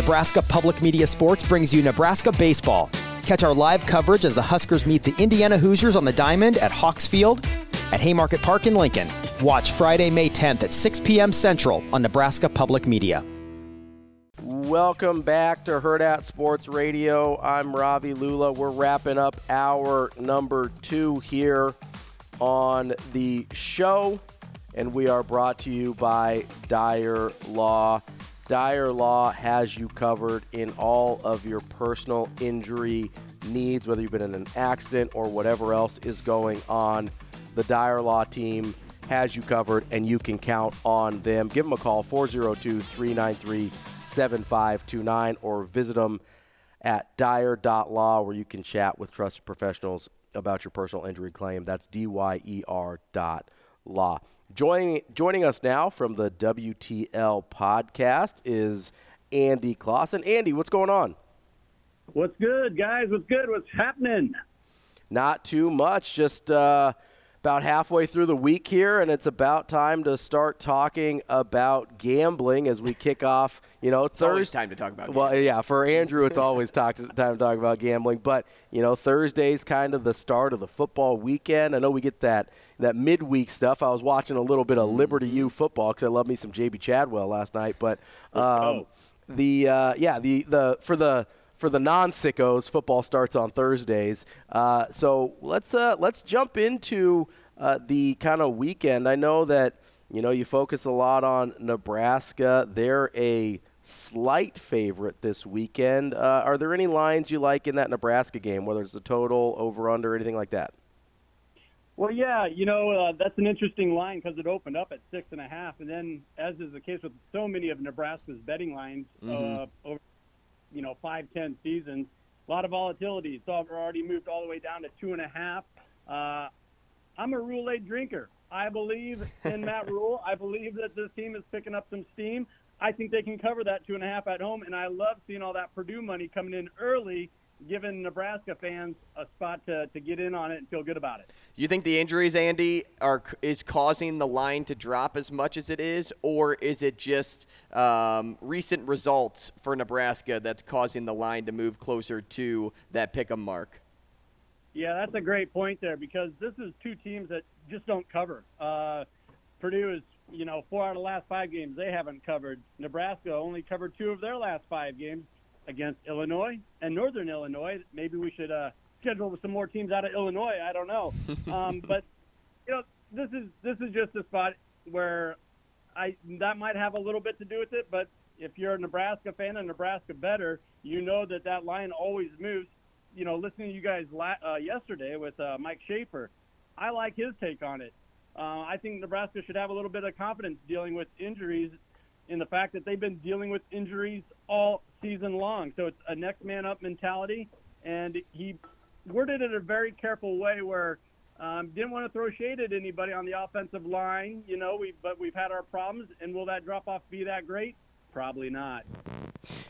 Nebraska Public Media Sports brings you Nebraska Baseball. Catch our live coverage as the Huskers meet the Indiana Hoosiers on the Diamond at Hawks Field at Haymarket Park in Lincoln. Watch Friday, May 10th at 6 p.m. Central on Nebraska Public Media. Welcome back to Hurrdat Sports Radio. I'm Ravi Lulla. We're wrapping up hour number two here on the show, and we are brought to you by Dyer Law. Dyer Law has you covered in all of your personal injury needs, whether you've been in an accident or whatever else is going on. The Dyer Law team has you covered, and you can count on them. Give them a call, 402 393 7529, or visit them at dyer.law, where you can chat with trusted professionals about your personal injury claim. That's D Y E R dot law. Joining, joining us now from the WTL podcast is Andy Classen. Andy, what's going on? What's good, guys? What's good? What's happening? Not too much. Just uh, about halfway through the week here, and it's about time to start talking about gambling as we kick off. You know, Thursday time to talk about. Gambling. Well, yeah, for Andrew, it's always talk, time to talk about gambling. But you know, Thursday's kind of the start of the football weekend. I know we get that that midweek stuff. I was watching a little bit of Liberty U football because I love me some Jamey Chadwell last night. But um, the uh, yeah, the the for the for the non-sickos, football starts on Thursdays. Uh, so let's uh, let's jump into uh, the kind of weekend. I know that you know you focus a lot on Nebraska. They're a slight favorite this weekend. Uh, are there any lines you like in that Nebraska game, whether it's the total, over, under, anything like that? Well, yeah, you know uh, that's an interesting line because it opened up at six and a half, and then, as is the case with so many of Nebraska's betting lines Mhm. uh, over, you know, five, ten seasons, a lot of volatility. All- already moved all the way down to two and a half. Uh, I'm a Rhule Aid drinker. I believe in Matt Rule. I believe that this team is picking up some steam. I think they can cover that two and a half at home, and I love seeing all that Purdue money coming in early, giving Nebraska fans a spot to, to get in on it and feel good about it. You think the injuries, Andy, are is causing the line to drop as much as it is, or is it just um, recent results for Nebraska that's causing the line to move closer to that pick 'em mark? Yeah, that's a great point there because this is two teams that just don't cover. Uh, Purdue is, you know, four out of the last five games they haven't covered. Nebraska only covered two of their last five games against Illinois and Northern Illinois. Maybe we should uh, schedule some more teams out of Illinois. I don't know, um, but you know, this is this is just a spot where I that might have a little bit to do with it. But if you're a Nebraska fan and Nebraska better, you know that that line always moves you know, listening to you guys la- uh, yesterday with uh, Mike Schaefer, I like his take on it. Uh, I think Nebraska should have a little bit of confidence dealing with injuries in the fact that they've been dealing with injuries all season long. So it's a next man up mentality, and he worded it in a very careful way where um, didn't want to throw shade at anybody on the offensive line, you know. We but we've had our problems, and will that drop off be that great? Probably not.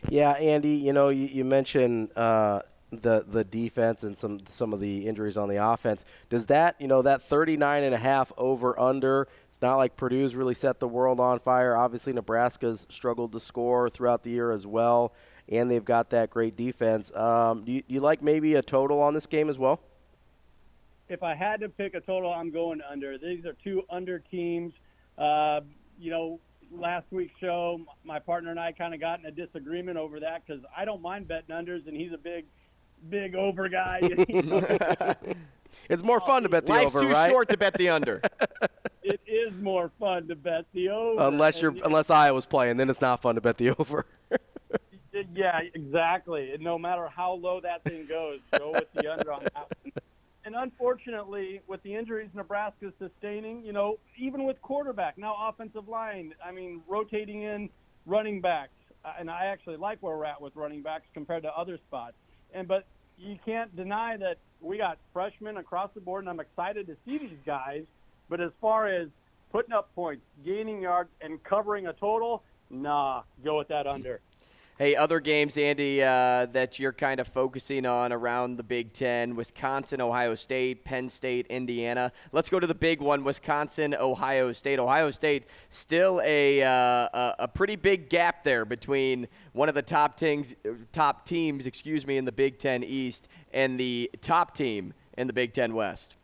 Yeah, Andy, you know, you, you mentioned uh, the the defense and some some of the injuries on the offense. Does that, you know, that 39 and a half over under, it's not like Purdue's really set the world on fire. Obviously, Nebraska's struggled to score throughout the year as well, and they've got that great defense. Um, do, you, you like maybe a total on this game as well? if I had to pick a total, I'm going under. These are two under teams. Uh, you know, last week's show, my partner and I kind of got in a disagreement over that because I don't mind betting unders, and he's a big, big over guy. you know. It's more fun to bet the over. Life's over, too right? short to bet the under. it is more fun to bet the over. unless you're And- unless Iowa's playing, then it's not fun to bet the over. Yeah, exactly. And no matter how low that thing goes, go with the under on that one. And unfortunately, with the injuries Nebraska's sustaining, you know, even with quarterback, now offensive line, I mean, rotating in running backs, uh, and I actually like where we're at with running backs compared to other spots. And but you can't deny that we got freshmen across the board, and I'm excited to see these guys. But as far as putting up points, gaining yards, and covering a total, nah, go with that under. Hey, other games, Andy, uh, that you're kind of focusing on around the Big Ten Wisconsin, Ohio State, Penn State, Indiana. Let's go to the big one Wisconsin, Ohio State. Ohio State, still a, uh, a pretty big gap there between one of the top teams, top teams excuse me, in the Big Ten East and the top team in the Big Ten West.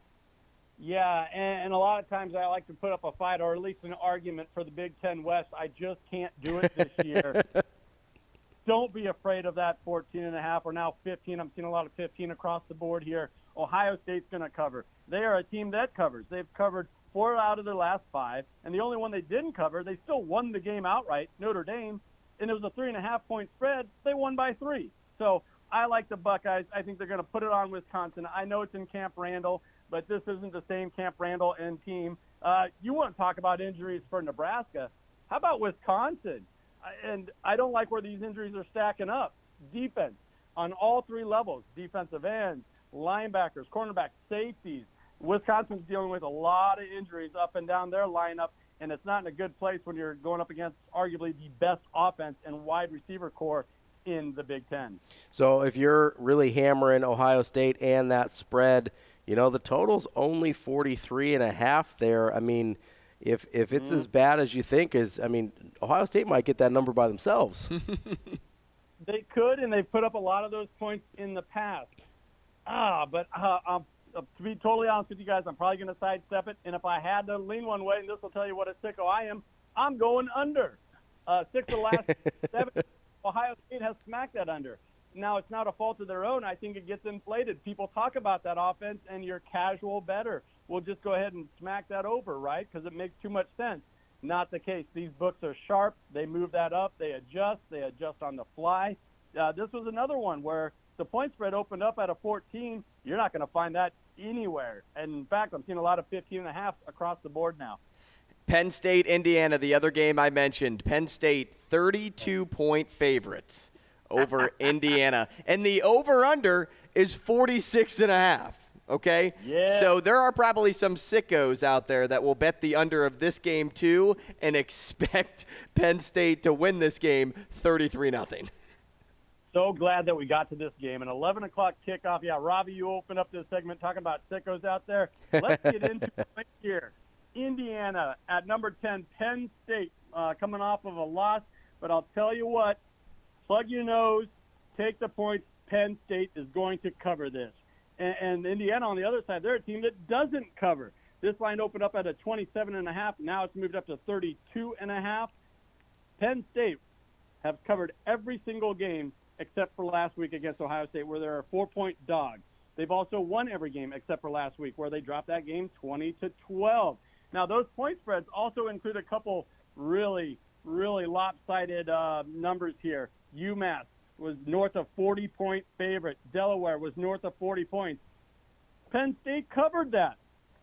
Yeah, and, and, a lot of times I like to put up a fight or at least an argument for the Big Ten West. I just can't do it this year. Don't be afraid of that 14 and a half or now 15. I'm seeing a lot of 15 across the board here. Ohio State's going to cover. They are a team that covers. They've covered four out of their last five, and the only one they didn't cover, they still won the game outright. Notre Dame, and it was a three and a half point spread. They won by three. So I like the Buckeyes. I think they're going to put it on Wisconsin. I know it's in Camp Randall, but this isn't the same Camp Randall and team. Uh, you want to talk about injuries for Nebraska? How about Wisconsin? And I don't like where these injuries are stacking up. Defense on all three levels: defensive ends, linebackers, cornerbacks, safeties. Wisconsin's dealing with a lot of injuries up and down their lineup, and it's not in a good place when you're going up against arguably the best offense and wide receiver corps in the Big Ten. So if you're really hammering Ohio State and that spread, you know the total's only 43 and a half there. I mean if if it's mm. as bad as you think is, I mean, Ohio State might get that number by themselves. they could, and they've put up a lot of those points in the past. Ah, but uh, um, uh, to be totally honest with you guys, I'm probably going to sidestep it. And if I had to lean one way, and this will tell you what a sicko I am, I'm going under. Uh, six of the last seven, Ohio State has smacked that under. Now, it's not a fault of their own. I think it gets inflated. People talk about that offense, and you're casual better we'll just go ahead and smack that over, right? Because it makes too much sense. Not the case. These books are sharp. They move that up. They adjust. They adjust on the fly. Uh, this was another one where the point spread opened up at a 14. You're not going to find that anywhere. And in fact, I'm seeing a lot of 15 and a half across the board now. Penn State, Indiana, the other game I mentioned. Penn State, 32 point favorites over Indiana. And the over under is 46 and a half. Okay? Yeah. So there are probably some sickos out there that will bet the under of this game too and expect Penn State to win this game 33 nothing. So glad that we got to this game. An 11 o'clock kickoff. Yeah, Robbie, you open up this segment talking about sickos out there. Let's get into it here. Indiana at number 10, Penn State, uh, coming off of a loss. But I'll tell you what, plug your nose, take the points. Penn State is going to cover this and, and Indiana on the other side, they're a team that doesn't cover. This line opened up at a 27 and a half. Now it's moved up to 32 and a half. Penn State have covered every single game except for last week against Ohio State, where they're a four-point dog. They've also won every game except for last week, where they dropped that game 20 to 12. Now those point spreads also include a couple really, really lopsided uh, numbers here. UMass was north of 40 point favorite. Delaware was north of 40 points. Penn State covered that.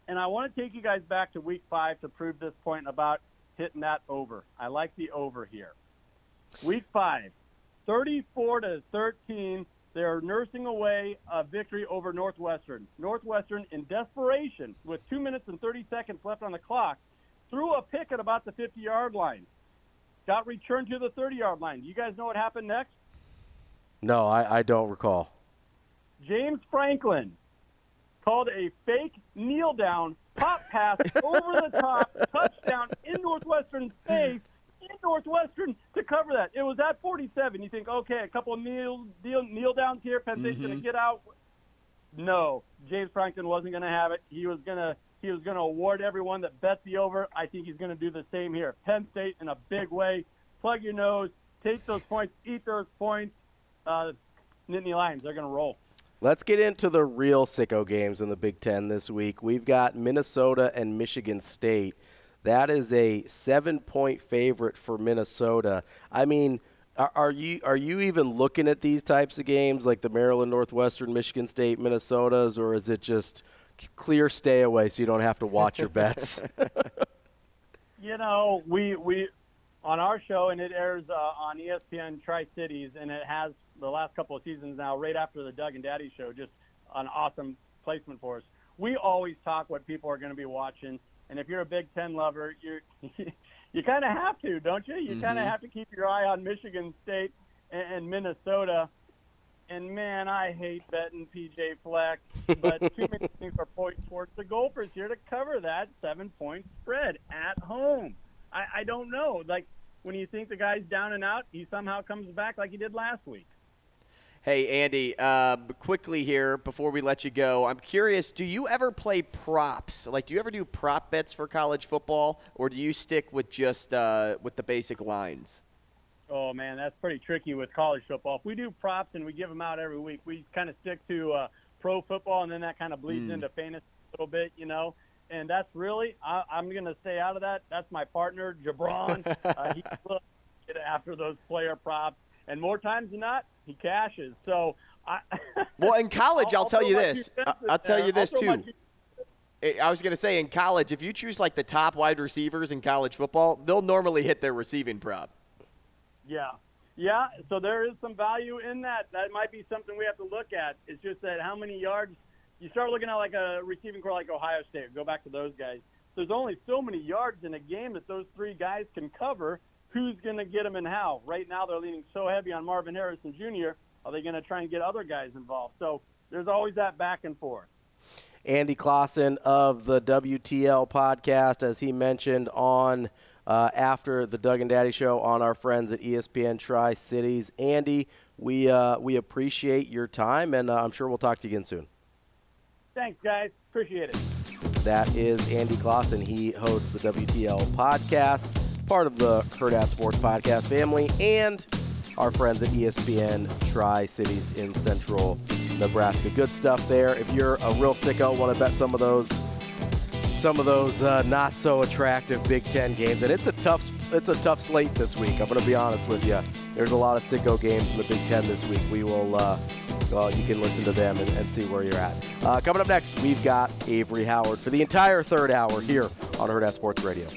And I want to take you guys back to week five to prove this point about hitting that over. I like the over here. Week five, 34 to 13. They're nursing away a victory over Northwestern. Northwestern, in desperation, with two minutes and 30 seconds left on the clock, threw a pick at about the 50 yard line. Got returned to the 30 yard line. You guys know what happened next? No, I, I don't recall. James Franklin called a fake kneel down pop pass over the top touchdown in Northwestern's face in Northwestern to cover that. It was at 47. You think, okay, a couple of kneel kneel, kneel downs here. Penn State's mm-hmm. going to get out. No, James Franklin wasn't going to have it. He was going to he was going to award everyone that bet the over. I think he's going to do the same here. Penn State in a big way. Plug your nose, take those points, eat those points uh, Nittany Lions. They're going to roll. Let's get into the real sicko games in the Big Ten this week. We've got Minnesota and Michigan State. That is a seven-point favorite for Minnesota. I mean, are, are, you are you even looking at these types of games like the Maryland, Northwestern, Michigan State, Minnesotas, or is it just clear stay away so you don't have to watch your bets? you know, we we on our show, and it airs uh, on ESPN Tri Cities, and it has the last couple of seasons now, right after the Doug and Daddy show. Just an awesome placement for us. We always talk what people are going to be watching, and if you're a Big Ten lover, you're you kind of have to, don't you? You mm-hmm. kind of have to keep your eye on Michigan State and, and Minnesota. And man, I hate betting PJ Fleck, but too many things are pointing towards the Gophers here to cover that seven-point spread at home. I, I don't know. Like when you think the guy's down and out, he somehow comes back like he did last week. Hey, Andy, uh, quickly here before we let you go, I'm curious do you ever play props? Like, do you ever do prop bets for college football, or do you stick with just uh, with the basic lines? Oh, man, that's pretty tricky with college football. If we do props and we give them out every week, we kind of stick to uh, pro football, and then that kind of bleeds mm. into fantasy a little bit, you know and that's really I, I'm going to stay out of that. That's my partner, Jabron. uh, he get after those player props, and more times than not, he cashes. So, I, well, in college, I'll, I'll tell you this. I'll tell you this too. I was going to say in college, if you choose like the top wide receivers in college football, they'll normally hit their receiving prop. Yeah. Yeah, so there is some value in that. That might be something we have to look at. It's just that how many yards you start looking at like a receiving corps like Ohio State. Go back to those guys. There's only so many yards in a game that those three guys can cover. Who's going to get them and how? Right now, they're leaning so heavy on Marvin Harrison Jr. Are they going to try and get other guys involved? So there's always that back and forth. Andy Classen of the WTL podcast, as he mentioned on uh, after the Doug and Daddy show on our friends at ESPN Tri Cities. Andy, we uh, we appreciate your time, and uh, I'm sure we'll talk to you again soon. Thanks, guys. Appreciate it. That is Andy Classen. He hosts the WTL podcast, part of the Hurrdat Sports podcast family, and our friends at ESPN Tri Cities in Central Nebraska. Good stuff there. If you're a real sicko, want to bet some of those some of those uh, not so attractive Big Ten games, and it's a tough it's a tough slate this week. I'm going to be honest with you. There's a lot of sicko games in the Big Ten this week. We will. Uh, well, you can listen to them and, and see where you're at. Uh, coming up next, we've got Avery Howard for the entire third hour here on Hurrdat Sports Radio.